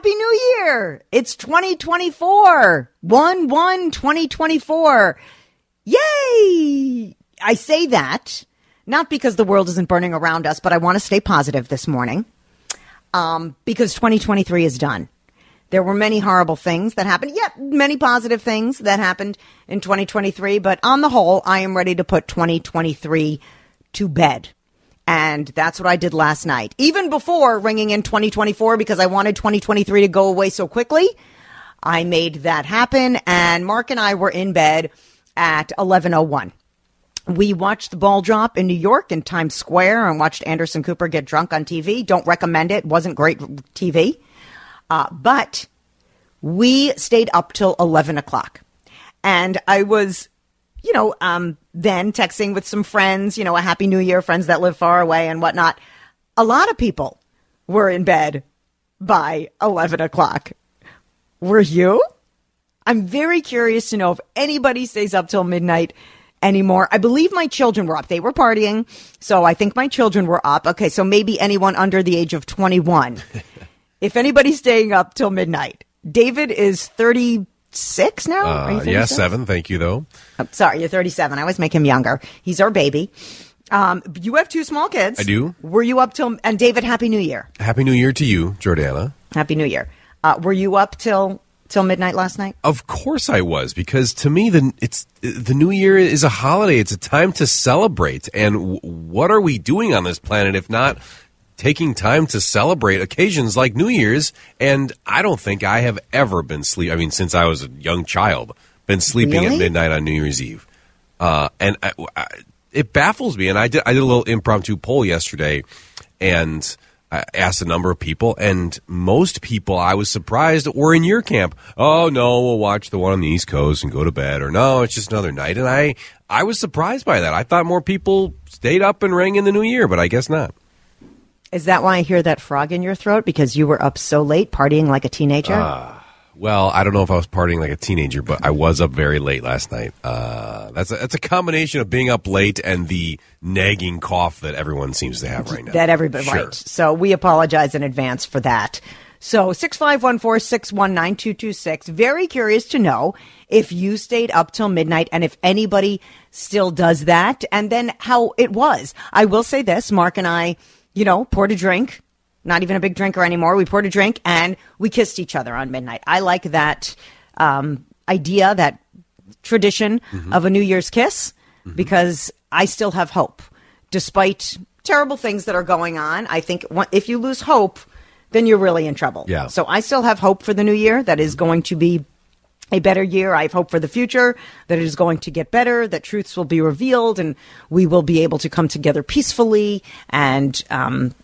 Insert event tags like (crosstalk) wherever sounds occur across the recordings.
Happy New Year! It's 2024. 1 1 2024. Yay! I say that not because the world isn't burning around us, but I want to stay positive this morning um, because 2023 is done. There were many horrible things that happened, yet many positive things that happened in 2023. But on the whole, I am ready to put 2023 to bed. And that's what I did last night, even before ringing in 2024 because I wanted 2023 to go away so quickly. I made that happen. And Mark and I were in bed at 1101. We watched the ball drop in New York in Times Square and watched Anderson Cooper get drunk on TV. Don't recommend it. Wasn't great TV. Uh, but we stayed up till 11 o'clock. And I was you know, um, then texting with some friends, you know, a happy new year, friends that live far away and whatnot. A lot of people were in bed by 11 o'clock. Were you? I'm very curious to know if anybody stays up till midnight anymore. I believe my children were up. They were partying. So I think my children were up. Okay. So maybe anyone under the age of 21. (laughs) if anybody's staying up till midnight, David is 30 six now? Uh, yeah, seven. Thank you, though. Oh, sorry, you're 37. I always make him younger. He's our baby. Um, you have two small kids. I do. Were you up till and David? Happy New Year. Happy New Year to you, Jordana. Happy New Year. Uh, were you up till till midnight last night? Of course I was, because to me the it's the New Year is a holiday. It's a time to celebrate. And w- what are we doing on this planet if not taking time to celebrate occasions like New Year's. And I don't think I have ever been sleep. I mean, since I was a young child, been sleeping really? at midnight on New Year's Eve. Uh, and I, I, it baffles me. And I did, I did a little impromptu poll yesterday and I asked a number of people and most people I was surprised were in your camp. Oh no, we'll watch the one on the East Coast and go to bed or no, it's just another night. And I, I was surprised by that. I thought more people stayed up and rang in the new year, but I guess not. Is that why I hear that frog in your throat? Because you were up so late partying like a teenager? Uh, well, I don't know if I was partying like a teenager, but I was up very late last night. Uh, that's, a, that's a combination of being up late and the nagging cough that everyone seems to have right now. That everybody, sure. right. So we apologize in advance for that. So 6514-619-2226. Very curious to know if you stayed up till midnight and if anybody still does that and then how it was. I will say this, Mark and I – you know, poured a drink, not even a big drinker anymore. We poured a drink and we kissed each other on midnight. I like that um, idea, that tradition mm-hmm. of a New Year's kiss mm-hmm. because I still have hope. Despite terrible things that are going on, I think if you lose hope, then you're really in trouble. Yeah. So I still have hope for the new year that is going to be a better year. I have hope for the future that it is going to get better, that truths will be revealed, and we will be able to come together peacefully and um,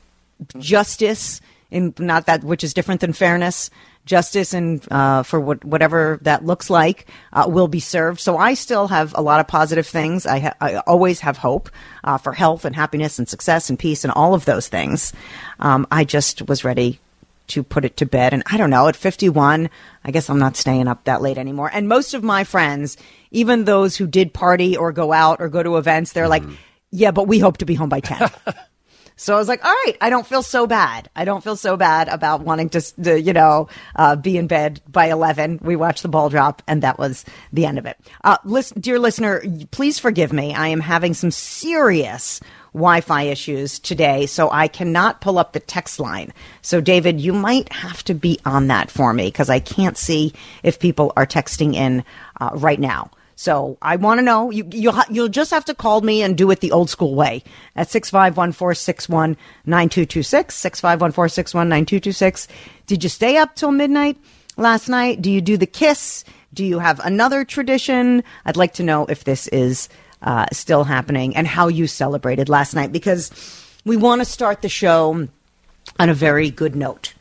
justice in not that which is different than fairness. Justice and uh, for what, whatever that looks like uh, will be served. So I still have a lot of positive things. I, ha- I always have hope uh, for health and happiness and success and peace and all of those things. Um, I just was ready to put it to bed. And I don't know, at 51, I guess I'm not staying up that late anymore. And most of my friends, even those who did party or go out or go to events, they're mm-hmm. like, yeah, but we hope to be home by 10. (laughs) so I was like, all right, I don't feel so bad. I don't feel so bad about wanting to, to you know, uh, be in bed by 11. We watched the ball drop and that was the end of it. Uh, listen, dear listener, please forgive me. I am having some serious Wi Fi issues today, so I cannot pull up the text line. So, David, you might have to be on that for me because I can't see if people are texting in uh, right now. So I want to know. You, you'll you'll just have to call me and do it the old school way at 651-461-9226, 651-461-9226. Did you stay up till midnight last night? Do you do the kiss? Do you have another tradition? I'd like to know if this is uh, still happening and how you celebrated last night because we want to start the show on a very good note.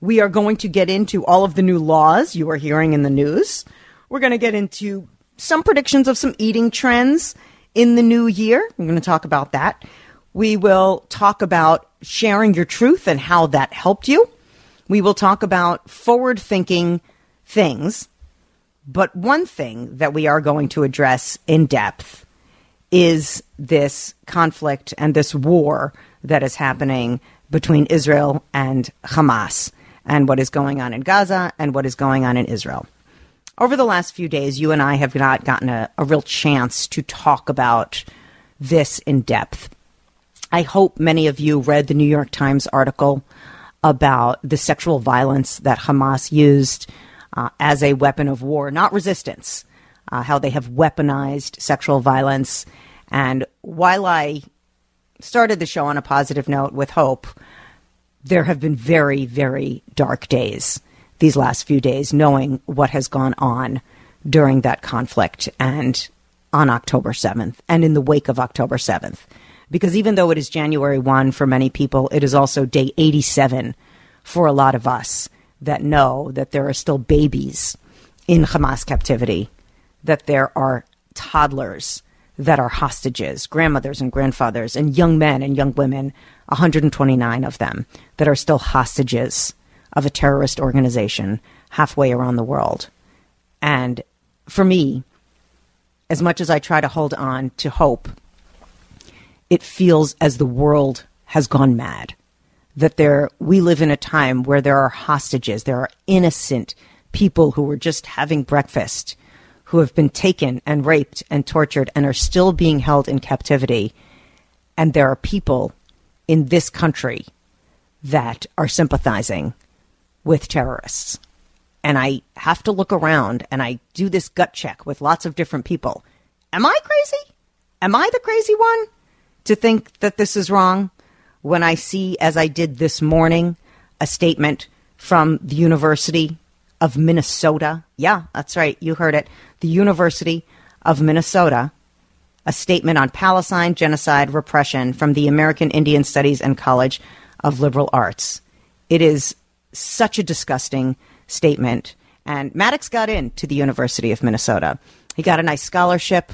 We are going to get into all of the new laws you are hearing in the news. We're going to get into some predictions of some eating trends in the new year. We're going to talk about that. We will talk about sharing your truth and how that helped you. We will talk about forward thinking things. But one thing that we are going to address in depth is this conflict and this war that is happening between Israel and Hamas and what is going on in Gaza and what is going on in Israel. Over the last few days, you and I have not gotten a, a real chance to talk about this in depth. I hope many of you read the New York Times article about the sexual violence that Hamas used uh, as a weapon of war, not resistance, uh, how they have weaponized sexual violence. And while I started the show on a positive note with hope, there have been very, very dark days these last few days, knowing what has gone on during that conflict and on October 7th and in the wake of October 7th because even though it is January 1 for many people, it is also day 87 for a lot of us that know that there are still babies in Hamas captivity, that there are toddlers that are hostages, grandmothers and grandfathers, and young men and young women, 129 of them, that are still hostages of a terrorist organization halfway around the world. And for me, as much as I try to hold on to hope it feels as the world has gone mad. That there, we live in a time where there are hostages, there are innocent people who were just having breakfast, who have been taken and raped and tortured and are still being held in captivity. And there are people in this country that are sympathizing with terrorists. And I have to look around and I do this gut check with lots of different people. Am I crazy? Am I the crazy one? to think that this is wrong when I see, as I did this morning, a statement from the University of Minnesota. Yeah, that's right. You heard it. The University of Minnesota. A statement on Palestine genocide repression from the American Indian Studies and College of Liberal Arts. It is such a disgusting statement. And Maddox got into the University of Minnesota. He got a nice scholarship,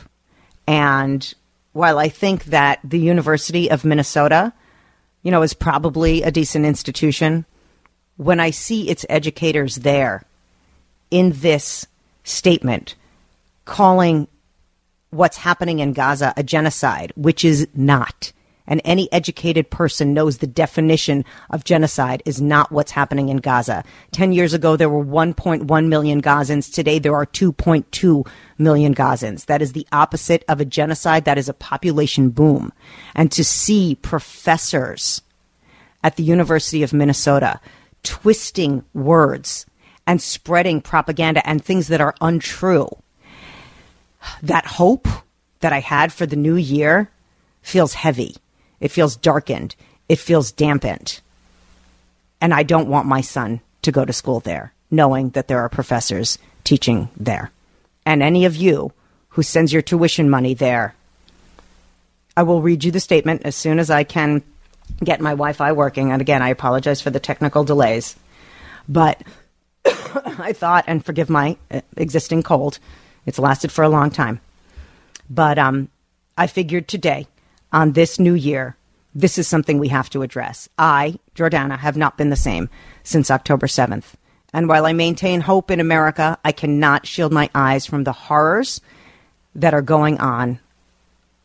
and while I think that the University of Minnesota, you know, is probably a decent institution, when I see its educators there in this statement calling what's happening in Gaza a genocide, which is not, and any educated person knows the definition of genocide is not what's happening in Gaza. Ten years ago, there were 1.1 million Gazans. Today, there are 2.2 million Gazans. That is the opposite of a genocide. That is a population boom. And to see professors at the University of Minnesota twisting words and spreading propaganda and things that are untrue, that hope that I had for the new year feels heavy. It feels darkened. It feels dampened. And I don't want my son to go to school there, knowing that there are professors teaching there. And any of you who sends your tuition money there, I will read you the statement as soon as I can get my Wi Fi working. And again, I apologize for the technical delays. But (coughs) I thought, and forgive my uh, existing cold, it's lasted for a long time. But um, I figured today on this new year, this is something we have to address. I, Jordana, have not been the same since October 7th. And while I maintain hope in America, I cannot shield my eyes from the horrors that are going on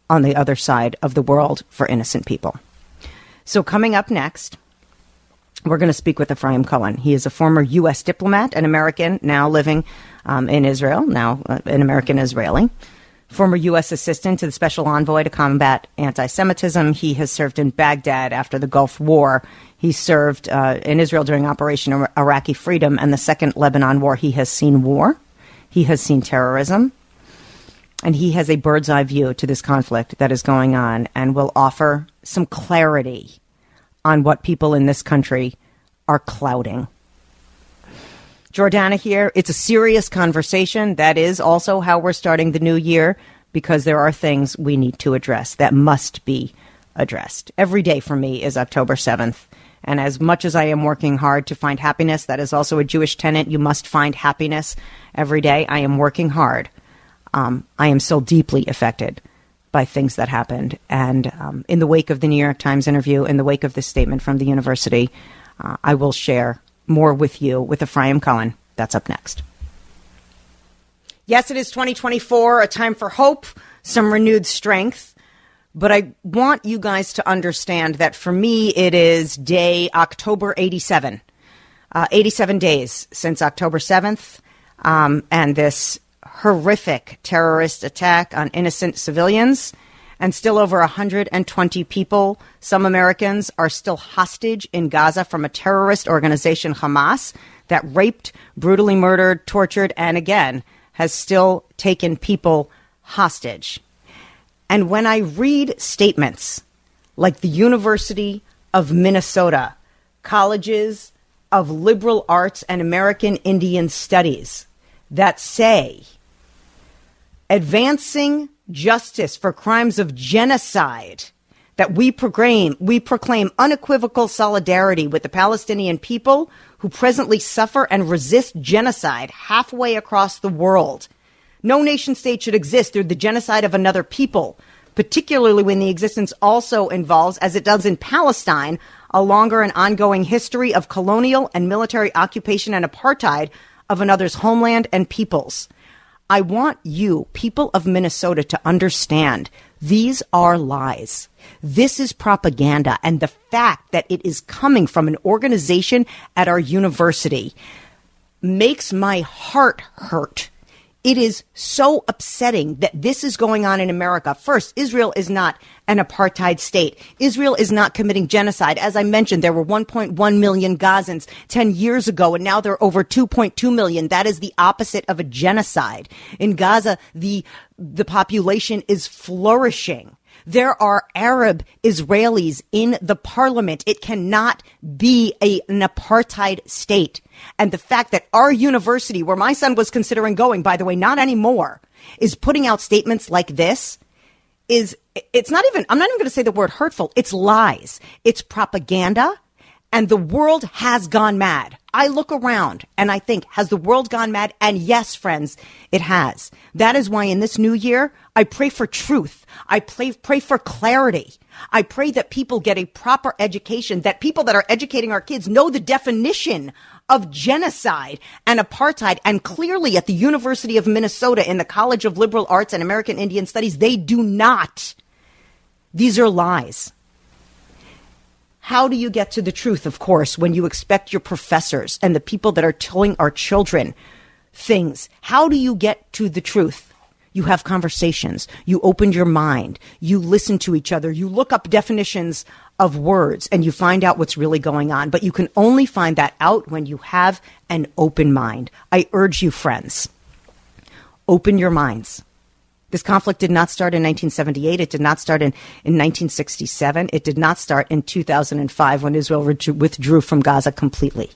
on the other side of the world for innocent people. So, coming up next, we're going to speak with Ephraim Cohen. He is a former U.S. diplomat, an American now living um, in Israel, now uh, an American Israeli former U.S. assistant to the special envoy to combat anti Semitism. He has served in Baghdad after the Gulf War. He served uh, in Israel during Operation Iraqi Freedom and the Second Lebanon War. He has seen war, he has seen terrorism, and he has a bird's eye view to this conflict that is going on and will offer some clarity on what people in this country are clouding. Jordana here. It's a serious conversation. That is also how we're starting the new year because there are things we need to address that must be addressed. Every day for me is October 7th, And as much as I am working hard to find happiness, that is also a Jewish tenet. You must find happiness every day. I am working hard. Um, I am still deeply affected by things that happened. And um, in the wake of the New York Times interview, in the wake of this statement from the university, uh, I will share more with you with Ephraim Cohen. That's up next. Yes, it is 2024, a time for hope, some renewed strength. But I want you guys to understand that for me, it is day October 87. Uh, 87 days since October 7th, um, and this horrific terrorist attack on innocent civilians. And still over 120 people, some Americans, are still hostage in Gaza from a terrorist organization, Hamas, that raped, brutally murdered, tortured, and again, has still taken people hostage. And when I read statements like the University of Minnesota, colleges of liberal arts and American Indian studies that say advancing justice for crimes of genocide that we proclaim we proclaim unequivocal solidarity with the Palestinian people who presently suffer and resist genocide halfway across the world no nation state should exist through the genocide of another people, particularly when the existence also involves, as it does in Palestine, a longer and ongoing history of colonial and military occupation and apartheid of another's homeland and peoples. I want you, people of Minnesota, to understand these are lies. This is propaganda. And the fact that it is coming from an organization at our university makes my heart hurt it is so upsetting that this is going on in America. First, Israel is not an apartheid state. Israel is not committing genocide. As I mentioned, there were 1.1 million Gazans 10 years ago, and now there are over 2.2 million. That is the opposite of a genocide. In Gaza, the, the population is flourishing. There are Arab Israelis in the parliament. It cannot be a, an apartheid state. And the fact that our university, where my son was considering going, by the way, not anymore, is putting out statements like this is, it's not even, I'm not even going to say the word hurtful. It's lies. It's propaganda and the world has gone mad. I look around and I think, has the world gone mad? And yes, friends, it has. That is why in this new year, I pray for truth. I pray, pray for clarity. I pray that people get a proper education, that people that are educating our kids know the definition of genocide and apartheid. And clearly at the University of Minnesota in the College of Liberal Arts and American Indian Studies, they do not. These are lies. How do you get to the truth, of course, when you expect your professors and the people that are telling our children things? How do you get to the truth? You have conversations. You open your mind. You listen to each other. You look up definitions of words and you find out what's really going on. But you can only find that out when you have an open mind. I urge you, friends, open your minds. This conflict did not start in 1978. It did not start in, in 1967. It did not start in 2005 when Israel withdrew from Gaza completely.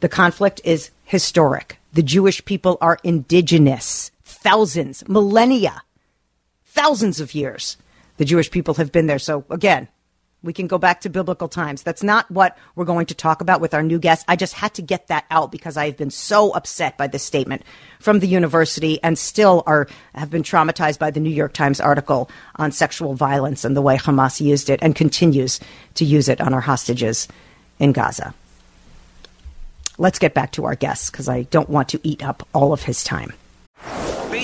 The conflict is historic. The Jewish people are indigenous. Thousands, millennia, thousands of years. The Jewish people have been there. So again, we can go back to biblical times. That's not what we're going to talk about with our new guest. I just had to get that out because I've been so upset by this statement from the university and still are have been traumatized by the New York Times article on sexual violence and the way Hamas used it and continues to use it on our hostages in Gaza. Let's get back to our guest because I don't want to eat up all of his time.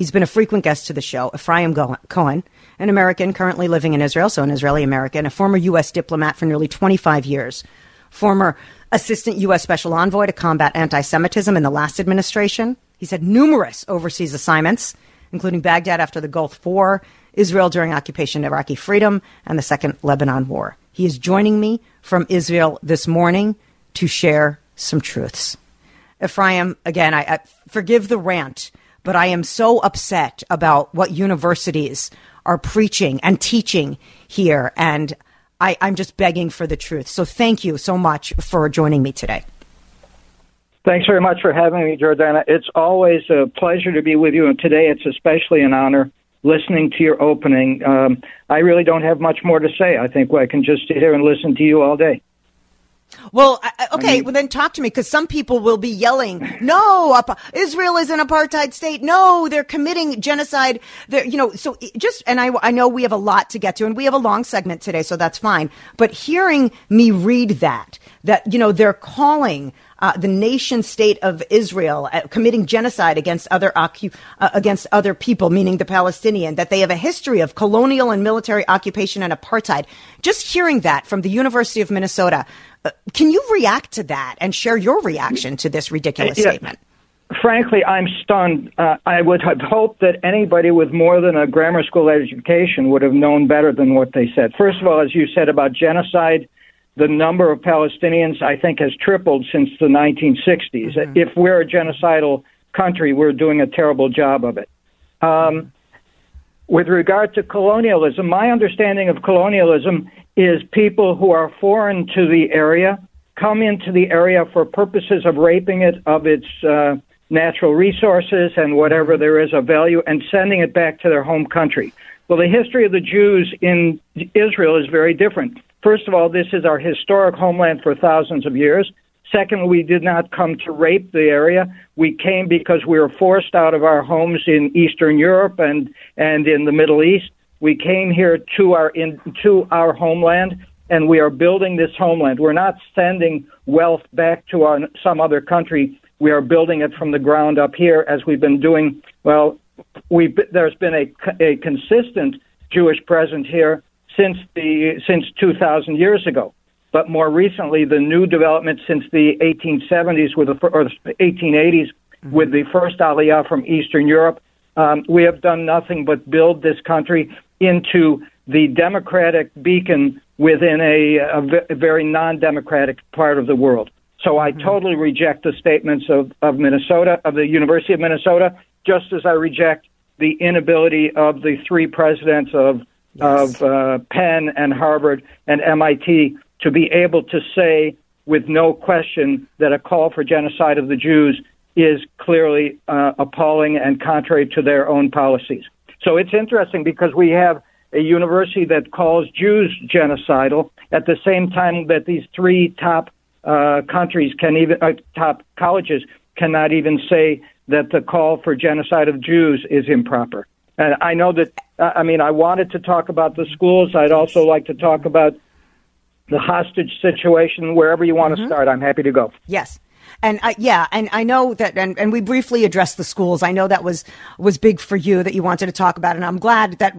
He's been a frequent guest to the show. Ephraim Cohen, an American currently living in Israel, so an Israeli American, a former U.S. diplomat for nearly 25 years, former assistant U.S. special envoy to combat anti Semitism in the last administration. He's had numerous overseas assignments, including Baghdad after the Gulf War, Israel during occupation of Iraqi freedom, and the Second Lebanon War. He is joining me from Israel this morning to share some truths. Ephraim, again, I, I forgive the rant, but I am so upset about what universities are preaching and teaching here, and I, I'm just begging for the truth. So thank you so much for joining me today. Thanks very much for having me, Jordana. It's always a pleasure to be with you, and today it's especially an honor listening to your opening. Um, I really don't have much more to say. I think I can just sit here and listen to you all day. Well, okay, I mean, well then talk to me because some people will be yelling, "No, Israel is an apartheid state. No, they're committing genocide." They're, you know, so just and I, I know we have a lot to get to, and we have a long segment today, so that's fine. But hearing me read that, that you know, they're calling uh, the nation state of Israel uh, committing genocide against other ocu- uh, against other people, meaning the Palestinian, that they have a history of colonial and military occupation and apartheid. Just hearing that from the University of Minnesota, uh, can you react to that and share your reaction to this ridiculous yeah. statement? Frankly, I'm stunned. Uh, I would have hoped that anybody with more than a grammar school education would have known better than what they said. First of all, as you said about genocide, the number of Palestinians, I think, has tripled since the 1960s. Mm-hmm. If we're a genocidal country, we're doing a terrible job of it. Um, with regard to colonialism, my understanding of colonialism is people who are foreign to the area come into the area for purposes of raping it of its uh, natural resources and whatever there is of value and sending it back to their home country. Well, the history of the Jews in Israel is very different. First of all, this is our historic homeland for thousands of years. Second, we did not come to rape the area. We came because we were forced out of our homes in Eastern Europe and, and in the Middle East. We came here to our in, to our homeland, and we are building this homeland. We're not sending wealth back to our, some other country. We are building it from the ground up here, as we've been doing. Well, we there's been a, a consistent Jewish presence here since the since 2,000 years ago. But more recently, the new development since the 1870s with the, or the 1880s mm-hmm. with the first Aliyah from Eastern Europe, um, we have done nothing but build this country into the democratic beacon within a, a, very non-democratic part of the world. So I mm-hmm. totally reject the statements of, of Minnesota, of the University of Minnesota, just as I reject the inability of the three presidents of yes. of uh, Penn and Harvard and MIT to be able to say with no question that a call for genocide of the Jews is clearly uh, appalling and contrary to their own policies. So it's interesting because we have a university that calls Jews genocidal at the same time that these three top uh, countries can even uh, top colleges cannot even say that the call for genocide of Jews is improper. And I know that, uh, I mean, I wanted to talk about the schools. I'd also like to talk about the hostage situation. Wherever you want mm-hmm. to start, I'm happy to go. Yes. And uh, yeah, and I know that, and, and we briefly addressed the schools. I know that was was big for you that you wanted to talk about, and I'm glad that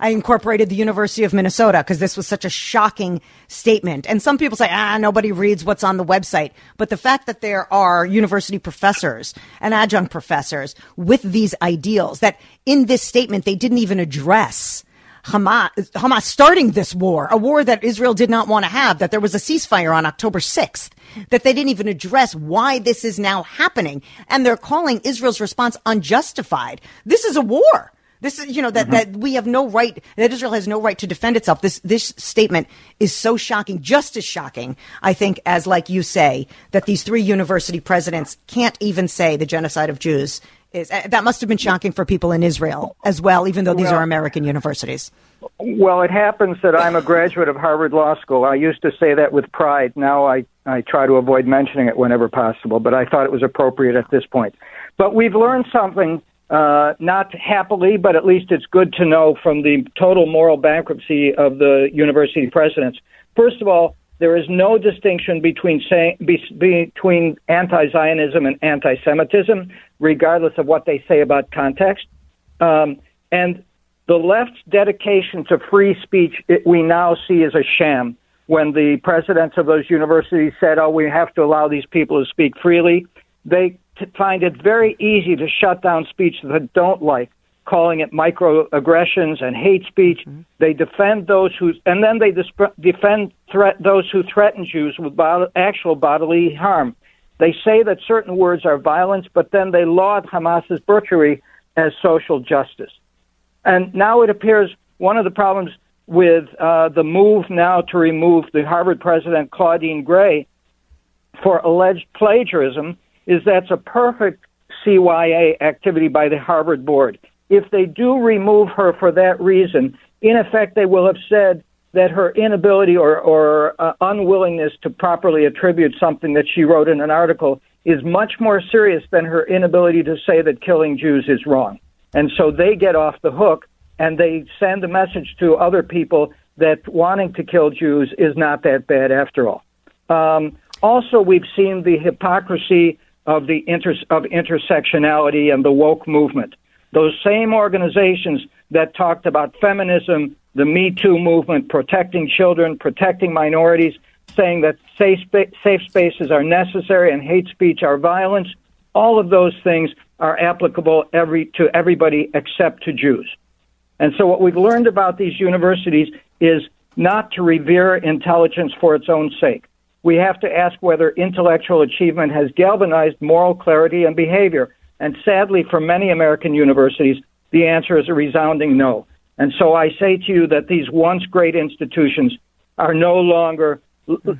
I incorporated the University of Minnesota because this was such a shocking statement. And some people say, ah, nobody reads what's on the website, but the fact that there are university professors and adjunct professors with these ideals that in this statement they didn't even address Hamas, Hamas starting this war, a war that Israel did not want to have, that there was a ceasefire on October 6th, that they didn't even address why this is now happening. And they're calling Israel's response unjustified. This is a war. This is, you know, that, mm-hmm. that we have no right, that Israel has no right to defend itself. This, this statement is so shocking, just as shocking, I think, as like you say, that these three university presidents can't even say the genocide of Jews is uh, that must have been shocking for people in Israel as well, even though these well, are American universities. Well, it happens that I'm a graduate of Harvard Law School. I used to say that with pride. Now I, I try to avoid mentioning it whenever possible, but I thought it was appropriate at this point. But we've learned something, uh, not happily, but at least it's good to know from the total moral bankruptcy of the university presidents. First of all, there is no distinction between be, between anti-Zionism and anti-Semitism, regardless of what they say about context. Um, and the left's dedication to free speech, it, we now see as a sham. When the presidents of those universities said, "Oh, we have to allow these people to speak freely," they t- find it very easy to shut down speech that they don't like. Calling it microaggressions and hate speech. Mm-hmm. They defend those who, and then they disp- defend threat those who threaten Jews with actual bodily harm. They say that certain words are violence, but then they laud Hamas's butchery as social justice. And now it appears one of the problems with uh, the move now to remove the Harvard president Claudine Gay for alleged plagiarism is that's a perfect CYA activity by the Harvard board. If they do remove her for that reason, in effect, they will have said that her inability or, or uh, unwillingness to properly attribute something that she wrote in an article is much more serious than her inability to say that killing Jews is wrong. And so they get off the hook and they send a message to other people that wanting to kill Jews is not that bad after all. Um, also, we've seen the hypocrisy of the inter- of intersectionality and the woke movement. Those same organizations that talked about feminism, the Me Too movement, protecting children, protecting minorities, saying that safe, spa- safe spaces are necessary and hate speech are violence, all of those things are applicable every, to everybody except to Jews. And so what we've learned about these universities is not to revere intelligence for its own sake. We have to ask whether intellectual achievement has galvanized moral clarity and behavior. And sadly, for many American universities, the answer is a resounding no. And so I say to you that these once great institutions are no longer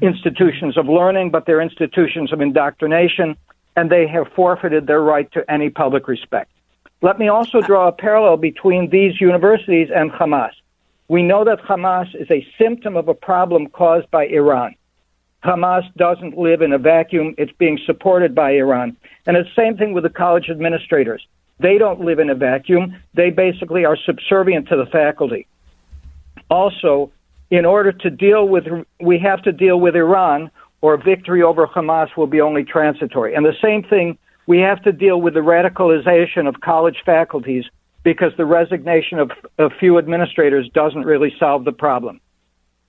institutions of learning, but they're institutions of indoctrination, and they have forfeited their right to any public respect. Let me also uh, draw a parallel between these universities and Hamas. We know that Hamas is a symptom of a problem caused by Iran. Hamas doesn't live in a vacuum. It's being supported by Iran. And it's the same thing with the college administrators. They don't live in a vacuum. They basically are subservient to the faculty. Also, in order to deal with, we have to deal with Iran, or victory over Hamas will be only transitory. And the same thing, we have to deal with the radicalization of college faculties because the resignation of a few administrators doesn't really solve the problem.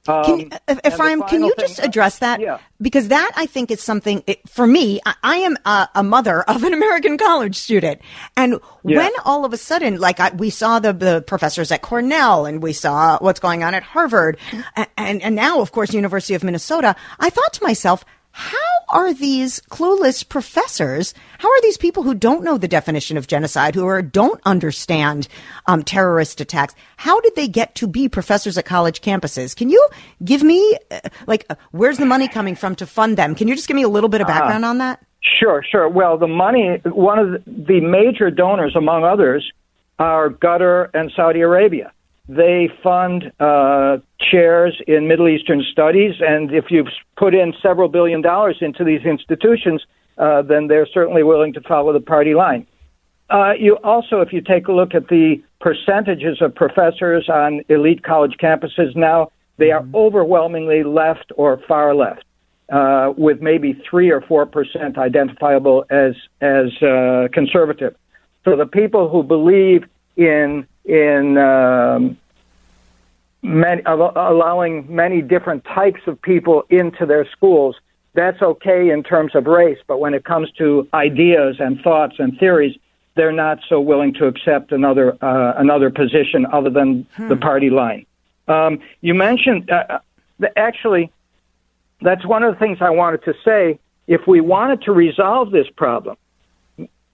Um, can, Ephraim, can you just address that? Yeah. Because that, I think, is something, it, for me, I, I am a, a, mother of an (laughs) American college student. And yeah. when all of a sudden, like I, we saw the, the professors at Cornell and we saw what's going on at Harvard and, and now, of course, University of Minnesota, I thought to myself, how are these clueless professors? How are these people who don't know the definition of genocide, who are, don't understand um, terrorist attacks? How did they get to be professors at college campuses? Can you give me, uh, like, uh, where's the money coming from to fund them? Can you just give me a little bit of uh-huh. background uh, on that? Sure, sure. Well, the money, one of the major donors, among others, are Qatar and Saudi Arabia. They fund uh, chairs in Middle Eastern studies, and if you've put in several billion dollars into these institutions, uh, then they're certainly willing to follow the party line. Uh, you also, if you take a look at the percentages of professors on elite college campuses now, they are mm-hmm. overwhelmingly left or far left, uh, with maybe three or four percent identifiable as as uh, conservative. So the people who believe in in um, many, allowing many different types of people into their schools. That's okay in terms of race, but when it comes to ideas and thoughts and theories, they're not so willing to accept another uh, another position other than hmm. the party line. Um, you mentioned uh, uh, actually that's one of the things I wanted to say. If we wanted to resolve this problem,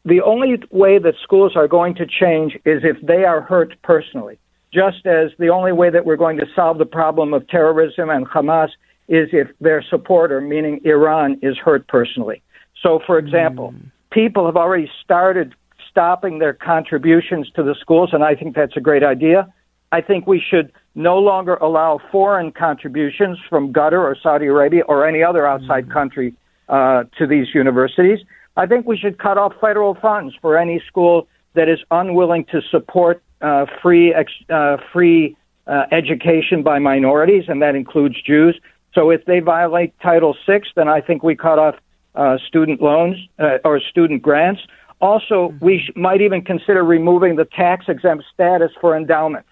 the only way that schools are going to change is if they are hurt personally. Just as the only way that we're going to solve the problem of terrorism and Hamas is if their supporter, meaning Iran, is hurt personally. So, for example, mm. people have already started stopping their contributions to the schools, and I think that's a great idea. I think we should no longer allow foreign contributions from Qatar or Saudi Arabia or any other outside mm. country uh, to these universities. I think we should cut off federal funds for any school that is unwilling to support uh, free ex- uh, free uh, education by minorities, and that includes Jews. So if they violate Title VI, then I think we cut off uh, student loans uh, or student grants. Also, we sh- might even consider removing the tax exempt status for endowments.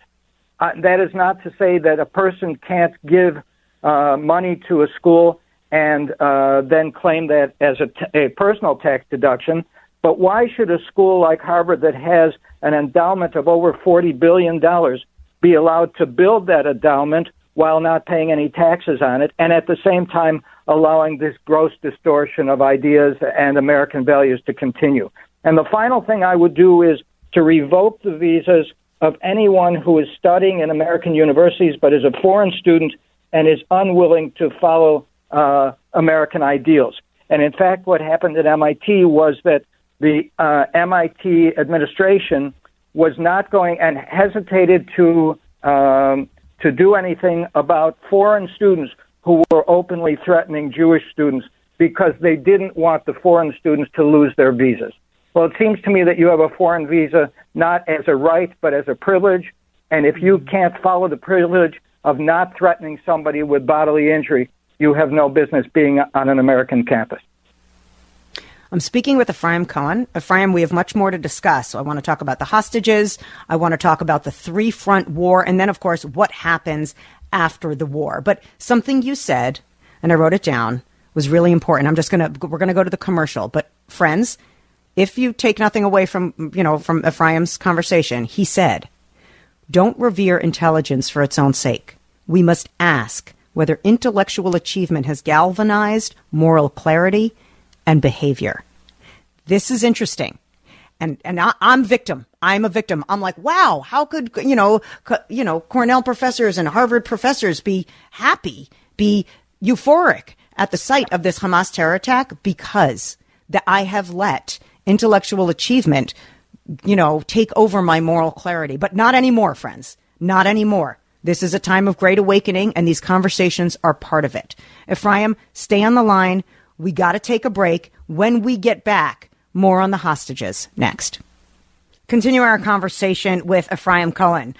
Uh, that is not to say that a person can't give uh, money to a school and uh, then claim that as a, t- a personal tax deduction But why should a school like Harvard that has an endowment of over $40 billion be allowed to build that endowment while not paying any taxes on it, and at the same time allowing this gross distortion of ideas and American values to continue. And the final thing I would do is to revoke the visas of anyone who is studying in American universities but is a foreign student and is unwilling to follow uh, American ideals. And in fact, what happened at MIT was that the uh, MIT administration was not going and hesitated to um, to do anything about foreign students who were openly threatening Jewish students because they didn't want the foreign students to lose their visas. Well, it seems to me that you have a foreign visa not as a right but as a privilege, and if you can't follow the privilege of not threatening somebody with bodily injury, you have no business being on an American campus. I'm speaking with Ephraim Cohen. Ephraim, we have much more to discuss. So I want to talk about the hostages. I want to talk about the three front war. And then, of course, what happens after the war. But something you said, and I wrote it down, was really important. I'm just going to, we're going to go to the commercial. But friends, if you take nothing away from, you know, from Ephraim's conversation, he said, don't revere intelligence for its own sake. We must ask whether intellectual achievement has galvanized moral clarity and behavior. This is interesting. And, and I, am victim. I'm a victim. I'm like, wow, how could, you know, co- you know, Cornell professors and Harvard professors be happy, be euphoric at the sight of this Hamas terror attack because that I have let intellectual achievement, you know, take over my moral clarity. But not anymore, friends. Not anymore. This is a time of great awakening, and these conversations are part of it. Ephraim, stay on the line. We got to take a break. When we get back, more on the hostages next. Continue our conversation with Ephraim Cohen,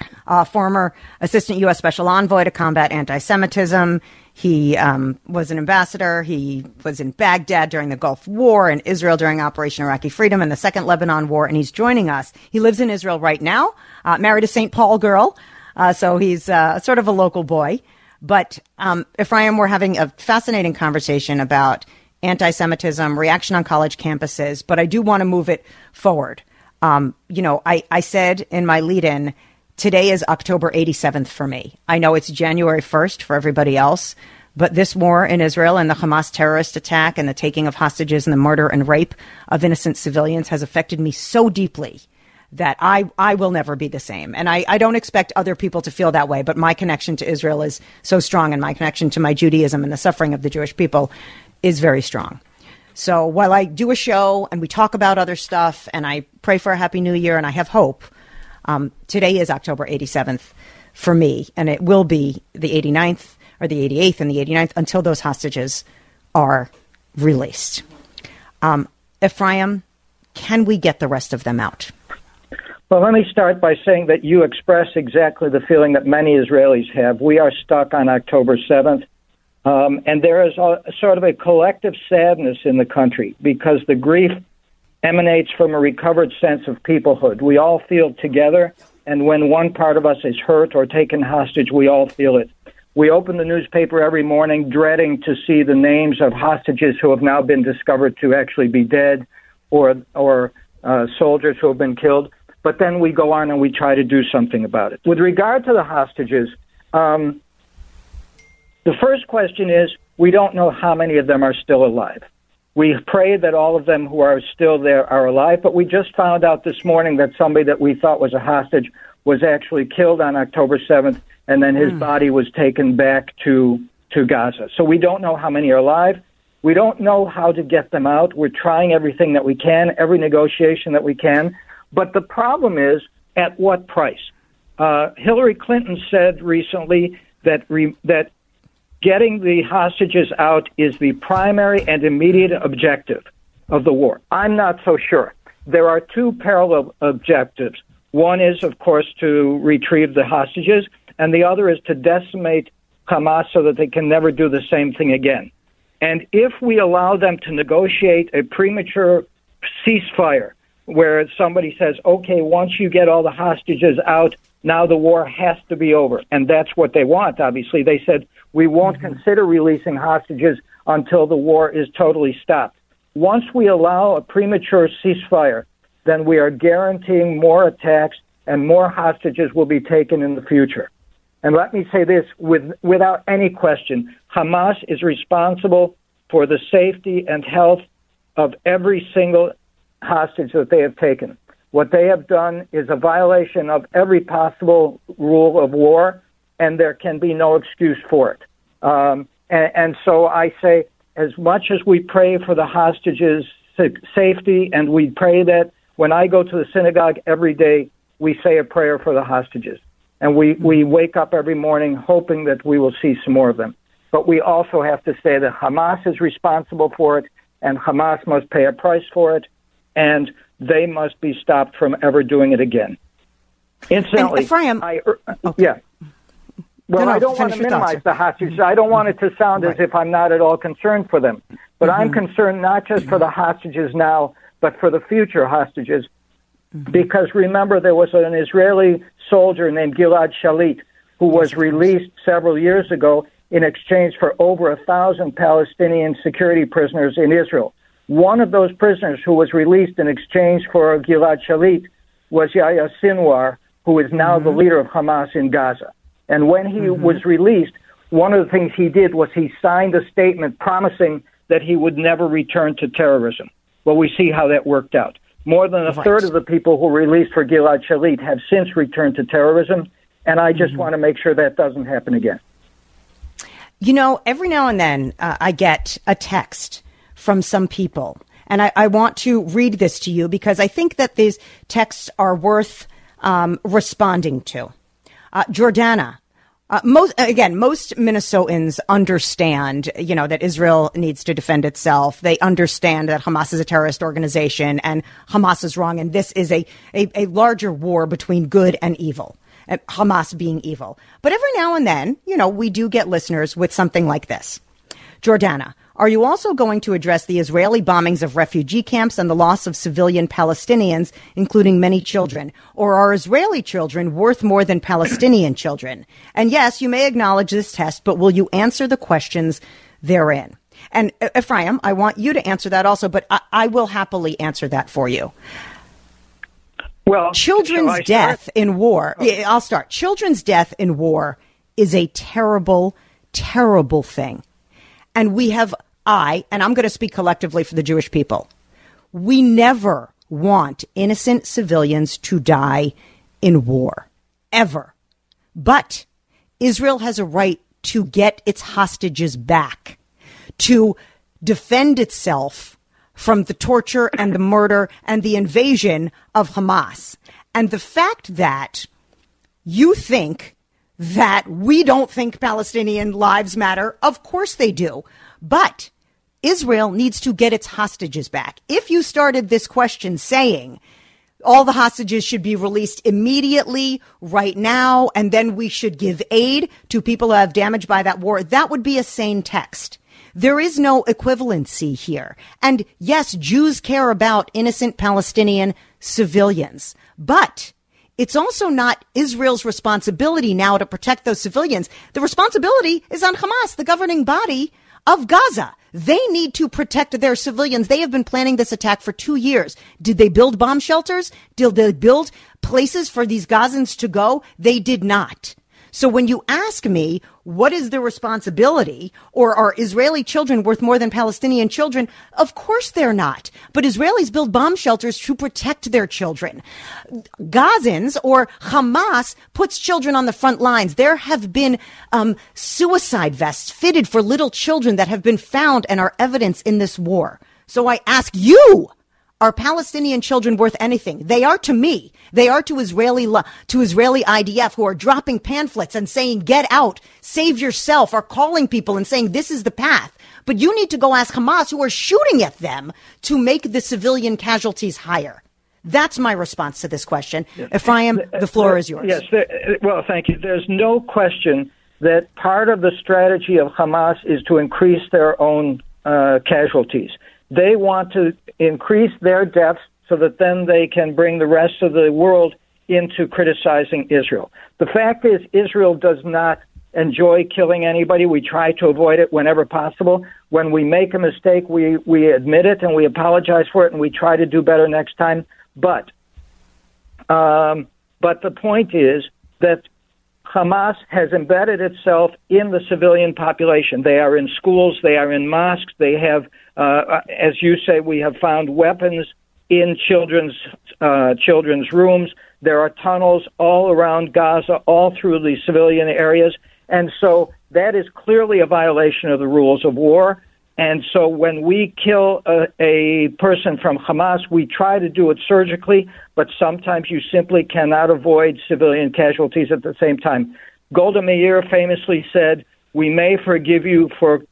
former Assistant U.S. Special Envoy to combat anti Semitism. He um, was an ambassador. He was in Baghdad during the Gulf War and Israel during Operation Iraqi Freedom and the Second Lebanon War, and he's joining us. He lives in Israel right now, uh, married a St. Paul girl, uh, so he's uh, sort of a local boy. But um, Ephraim, we're having a fascinating conversation about anti Semitism, reaction on college campuses, but I do want to move it forward. Um, you know, I, I said in my lead in, today is October 87th for me. I know it's January 1st for everybody else, but this war in Israel and the Hamas terrorist attack and the taking of hostages and the murder and rape of innocent civilians has affected me so deeply that I, I will never be the same. And I, I don't expect other people to feel that way, but my connection to Israel is so strong and my connection to my Judaism and the suffering of the Jewish people is very strong. So while I do a show and we talk about other stuff and I pray for a happy new year and I have hope, um, today is October 87th for me, and it will be the 89th or the 88th and the 89th until those hostages are released. Um, Ephraim, can we get the rest of them out? Well, let me start by saying that you express exactly the feeling that many Israelis have. We are stuck on October 7th. Um, and there is a, sort of a collective sadness in the country because the grief emanates from a recovered sense of peoplehood. We all feel together, and when one part of us is hurt or taken hostage, we all feel it. We open the newspaper every morning dreading to see the names of hostages who have now been discovered to actually be dead or, or uh, soldiers who have been killed. But then we go on and we try to do something about it. With regard to the hostages, um, the first question is we don't know how many of them are still alive. We pray that all of them who are still there are alive, but we just found out this morning that somebody that we thought was a hostage was actually killed on October 7th, and then his mm. body was taken back to, to Gaza. So we don't know how many are alive. We don't know how to get them out. We're trying everything that we can, every negotiation that we can. But the problem is at what price? Uh, Hillary Clinton said recently that re- that getting the hostages out is the primary and immediate objective of the war. I'm not so sure. There are two parallel objectives. One is, of course, to retrieve the hostages, and the other is to decimate Hamas so that they can never do the same thing again. And if we allow them to negotiate a premature ceasefire where somebody says, okay, once you get all the hostages out, now the war has to be over. And that's what they want, obviously. They said, we won't mm-hmm. consider releasing hostages until the war is totally stopped. once we allow a premature ceasefire, then we are guaranteeing more attacks and more hostages will be taken in the future. And let me say this with, without any question Hamas is responsible for the safety and health of every single hostage that they have taken. What they have done is a violation of every possible rule of war, and there can be no excuse for it. Um, and, and so I say, as much as we pray for the hostages' safety, and we pray that when I go to the synagogue every day, we say a prayer for the hostages. And we, we wake up every morning hoping that we will see some more of them. But we also have to say that Hamas is responsible for it, and Hamas must pay a price for it, and they must be stopped from ever doing it again. Incidentally, Ephraim, I, er, okay. yeah. Well, no, no, I don't want to minimize the hostages. I don't want it to sound right. as if I'm not at all concerned for them. But mm-hmm. I'm concerned not just for the hostages now, but for the future hostages. Mm-hmm. Because remember, there was an Israeli soldier named Gilad Shalit who was released several years ago in exchange for over a thousand Palestinian security prisoners in Israel. One of those prisoners who was released in exchange for Gilad Shalit was Yahya Sinwar, who is now mm-hmm. the leader of Hamas in Gaza. And when he mm-hmm. was released, one of the things he did was he signed a statement promising that he would never return to terrorism. Well, we see how that worked out. More than a right. third of the people who were released for Gilad Shalit have since returned to terrorism, and I just mm-hmm. want to make sure that doesn't happen again. You know, every now and then uh, I get a text from some people, and I, I, want to read this to you because I think that these texts are worth um, responding to. Uh, Jordana. Uh, most again, most Minnesotans understand, you know, that Israel needs to defend itself. They understand that Hamas is a terrorist organization and Hamas is wrong, and this is a, a, a larger war between good and evil. Hamas being evil. But every now and then, you know, we do get listeners with something like this. Jordana, are you also going to address the Israeli bombings of refugee camps and the loss of civilian Palestinians, including many children? Or are Israeli children worth more than Palestinian children? And yes, you may acknowledge this test, but will you answer the questions therein? And Ephraim, I want you to answer that also, but I, I will happily answer that for you. Well, children's death in war. Oh. I'll start. Children's death in war is a terrible, terrible thing. And we have I, and I'm going to speak collectively for the Jewish people, we never want innocent civilians to die in war. Ever. But Israel has a right to get its hostages back, to defend itself from the torture and the murder and the invasion of Hamas. And the fact that you think that we don't think Palestinian lives matter, of course they do. But Israel needs to get its hostages back. If you started this question saying, all the hostages should be released immediately, right now, and then we should give aid to people who have damaged by that war. That would be a sane text. There is no equivalency here. And yes, Jews care about innocent Palestinian civilians, but it's also not Israel's responsibility now to protect those civilians. The responsibility is on Hamas, the governing body of Gaza. They need to protect their civilians. They have been planning this attack for two years. Did they build bomb shelters? Did they build places for these Gazans to go? They did not. So when you ask me, what is the responsibility? Or are Israeli children worth more than Palestinian children? Of course they're not. But Israelis build bomb shelters to protect their children. Gazans or Hamas puts children on the front lines. There have been um, suicide vests fitted for little children that have been found and are evidence in this war. So I ask you, are Palestinian children worth anything? They are to me. They are to Israeli to Israeli IDF who are dropping pamphlets and saying "Get out, save yourself," are calling people and saying this is the path. But you need to go ask Hamas, who are shooting at them, to make the civilian casualties higher. That's my response to this question. Yes. Ephraim, the floor is yours. Yes. Well, thank you. There's no question that part of the strategy of Hamas is to increase their own uh, casualties. They want to increase their deaths so that then they can bring the rest of the world into criticizing Israel. The fact is, Israel does not enjoy killing anybody. We try to avoid it whenever possible. When we make a mistake, we, we admit it and we apologize for it and we try to do better next time. But, um, but the point is that Hamas has embedded itself in the civilian population. They are in schools, they are in mosques, they have, uh, as you say, we have found weapons in children's uh, children's rooms. There are tunnels all around Gaza, all through the civilian areas, and so that is clearly a violation of the rules of war. And so when we kill a, a, person from Hamas, we try to do it surgically, but sometimes you simply cannot avoid civilian casualties at the same time. Golda Meir famously said, "We may forgive you for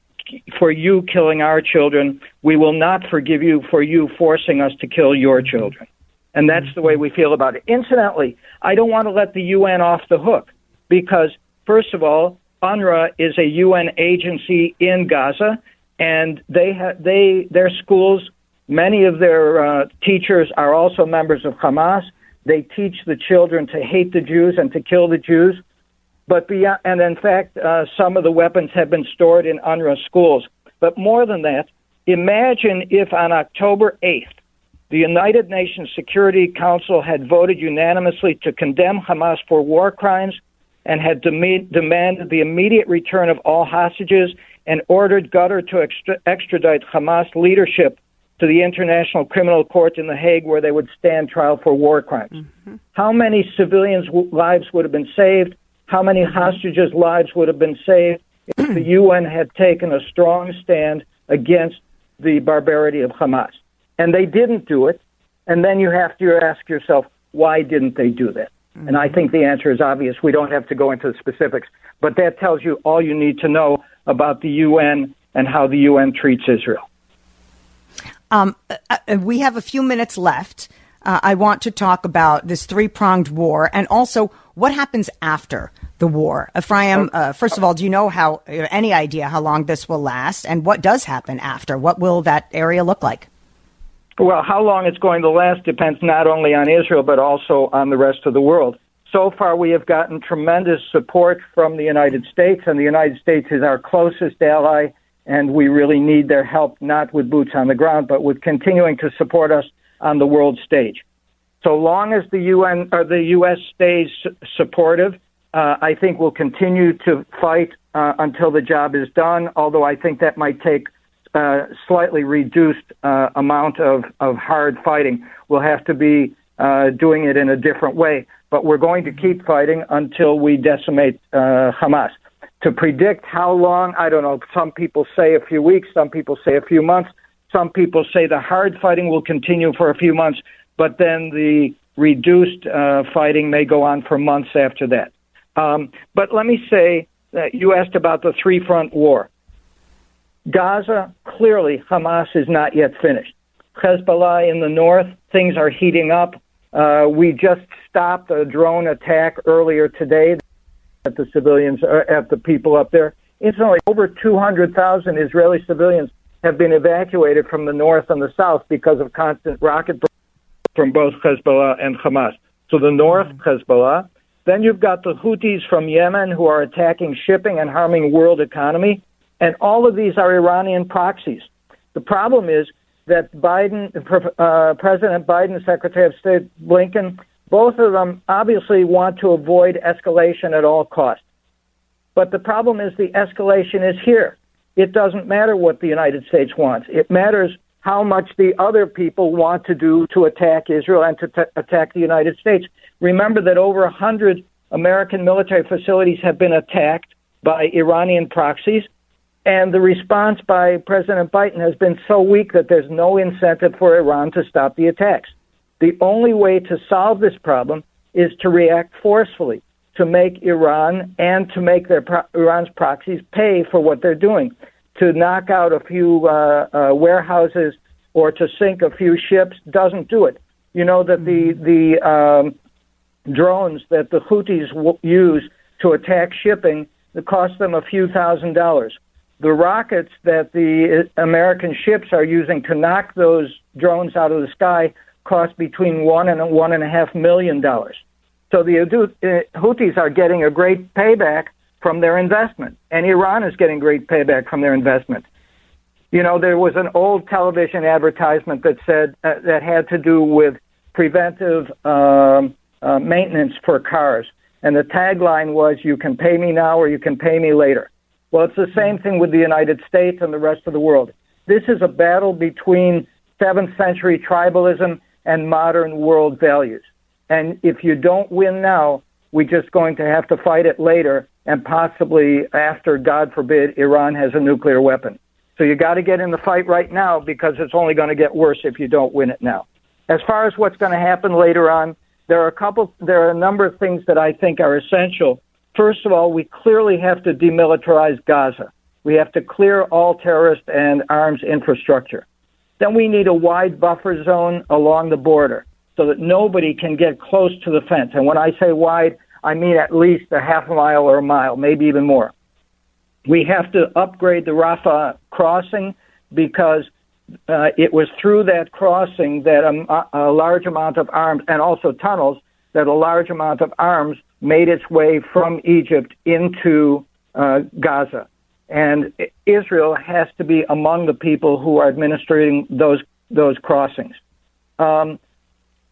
for you killing our children. We will not forgive you for you forcing us to kill your children." And that's the way we feel about it. Incidentally, I don't want to let the UN off the hook because first of all, UNRWA is a UN agency in Gaza and they they their schools. Many of their uh, teachers are also members of Hamas. They teach the children to hate the Jews and to kill the Jews. But beyond, and in fact, uh, some of the weapons have been stored in UNRWA schools. But more than that, imagine if on October 8th, the United Nations Security Council had voted unanimously to condemn Hamas for war crimes and had dem- demanded the immediate return of all hostages and ordered Qatar to extra- extradite Hamas leadership to the International Criminal Court in The Hague, where they would stand trial for war crimes. Mm-hmm. How many civilians' w- lives would have been saved? How many hostages' lives would have been saved if the (clears throat) UN had taken a strong stand against the barbarity of Hamas? And they didn't do it. And then you have to ask yourself, why didn't they do that? Mm-hmm. And I think the answer is obvious. We don't have to go into the specifics, but that tells you all you need to know about the UN and how the UN treats Israel. Um, uh, uh, we have a few minutes left. Uh, I want to talk about this three pronged war and also what happens after the war. Ephraim, uh, first of all, do you know how, uh, any idea how long this will last and what does happen after? What will that area look like? Well, how long it's going to last depends not only on Israel, but also on the rest of the world. So far, we have gotten tremendous support from the United States, and the United States is our closest ally, and we really need their help, not with boots on the ground, but with continuing to support us on the world stage. So long as the UN or the U.S. stays supportive, uh, I think we'll continue to fight uh, until the job is done. Although I think that might take a uh, slightly reduced uh, amount of, of hard fighting. We'll have to be uh, doing it in a different way but we're going to keep fighting until we decimate uh, Hamas. To predict how long, I don't know. Some people say a few weeks, some people say a few months, some people say the hard fighting will continue for a few months, but then the reduced uh, fighting may go on for months after that. Um, but let me say that you asked about the three front war. Gaza, clearly, Hamas is not yet finished. Hezbollah in the north, things are heating up. Uh, we just stopped a drone attack earlier today at the civilians, uh, at the people up there. Incidentally, over 200,000 Israeli civilians have been evacuated from the north and the south because of constant rocket from both Hezbollah and Hamas. So the north, Hezbollah. Then you've got the Houthis from Yemen who are attacking shipping and harming world economy. And all of these are Iranian proxies. The problem is that Biden, uh, President Biden, Secretary of State Blinken, both of them obviously want to avoid escalation at all costs. But the problem is the escalation is here. It doesn't matter what the United States wants. It matters how much the other people want to do to attack Israel and to t- attack the United States. Remember that over 100 American military facilities have been attacked by Iranian proxies. And the response by President Biden has been so weak that there's no incentive for Iran to stop the attacks. The only way to solve this problem is to react forcefully, to make Iran and to make their pro- Iran's proxies pay for what they're doing, to knock out a few uh, uh, warehouses or to sink a few ships doesn't do it. You know that the the um, drones that the Houthis w- use to attack shipping cost them a few thousand dollars the rockets that the American ships are using to knock those drones out of the sky cost between one and one and a half million dollars. So the uh, Houthis are getting a great payback from their investment. And Iran is getting great payback from their investment. You know, there was an old television advertisement that said uh, that had to do with preventive um, uh, maintenance for cars. And the tagline was, You can pay me now or you can pay me later. Well, it's the same thing with the United States and the rest of the world. This is a battle between 7th century tribalism and modern world values. And if you don't win now, we're just going to have to fight it later and possibly after, God forbid, Iran has a nuclear weapon. So you got to get in the fight right now because it's only going to get worse if you don't win it now. As far as what's going to happen later on, there are a couple, there are a number of things that I think are essential. First of all, we clearly have to demilitarize Gaza. We have to clear all terrorist and arms infrastructure. Then we need a wide buffer zone along the border so that nobody can get close to the fence. And when I say wide, I mean at least a half a mile or a mile, maybe even more. We have to upgrade the Rafah crossing because uh, it was through that crossing that a, a large amount of arms and also tunnels that a large amount of arms made its way from Egypt into uh, Gaza. And Israel has to be among the people who are administering those those crossings. Um,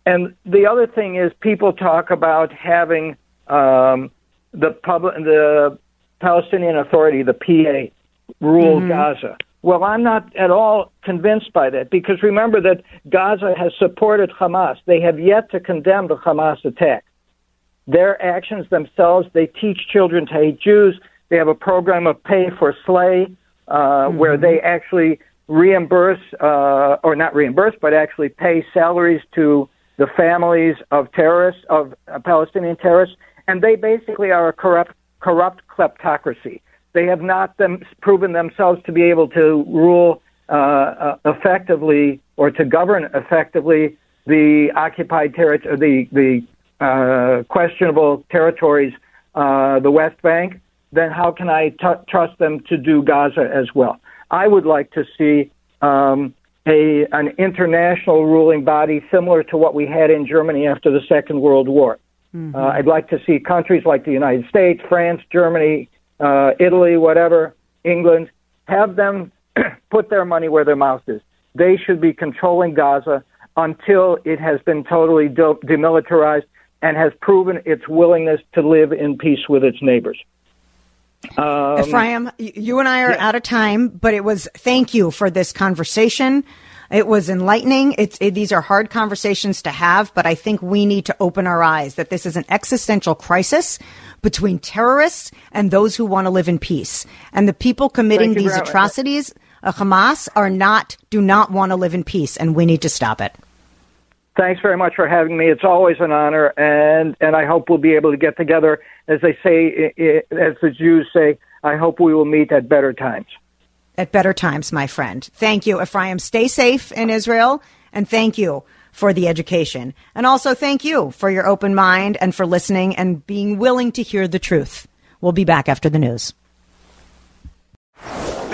and the other thing is, people talk about having um, the public, the Palestinian Authority, the PA, rule mm-hmm. Gaza. Well, I'm not at all convinced by that because remember that Gaza has supported Hamas. They have yet to condemn the Hamas attack. Their actions themselves, they teach children to hate Jews. They have a program of pay for slay, uh, mm-hmm. where they actually reimburse, uh, or not reimburse, but actually pay salaries to the families of terrorists, of uh, Palestinian terrorists, and they basically are a corrupt, corrupt kleptocracy. They have not them, proven themselves to be able to rule uh, uh, effectively or to govern effectively the occupied territory, the the uh, questionable territories, uh, the West Bank. Then how can I t- trust them to do Gaza as well? I would like to see um, a an international ruling body similar to what we had in Germany after the Second World War. Mm-hmm. Uh, I'd like to see countries like the United States, France, Germany, uh, Italy, whatever, England, have them (clears throat) put their money where their mouth is. They should be controlling Gaza until it has been totally de- demilitarized and has proven its willingness to live in peace with its neighbors. Um, Ephraim, you and I are yeah. out of time, but it was thank you for this conversation. It was enlightening. It's it, these are hard conversations to have, but I think we need to open our eyes that this is an existential crisis between terrorists and those who want to live in peace. And the people committing these atrocities, uh, Hamas, are not do not want to live in peace, and we need to stop it. Thanks very much for having me. It's always an honor, and and I hope we'll be able to get together. As they say, as the Jews say, I hope we will meet at better times. At better times, my friend. Thank you, Ephraim. Stay safe in Israel, and thank you for the education. And also thank you for your open mind and for listening and being willing to hear the truth. We'll be back after the news.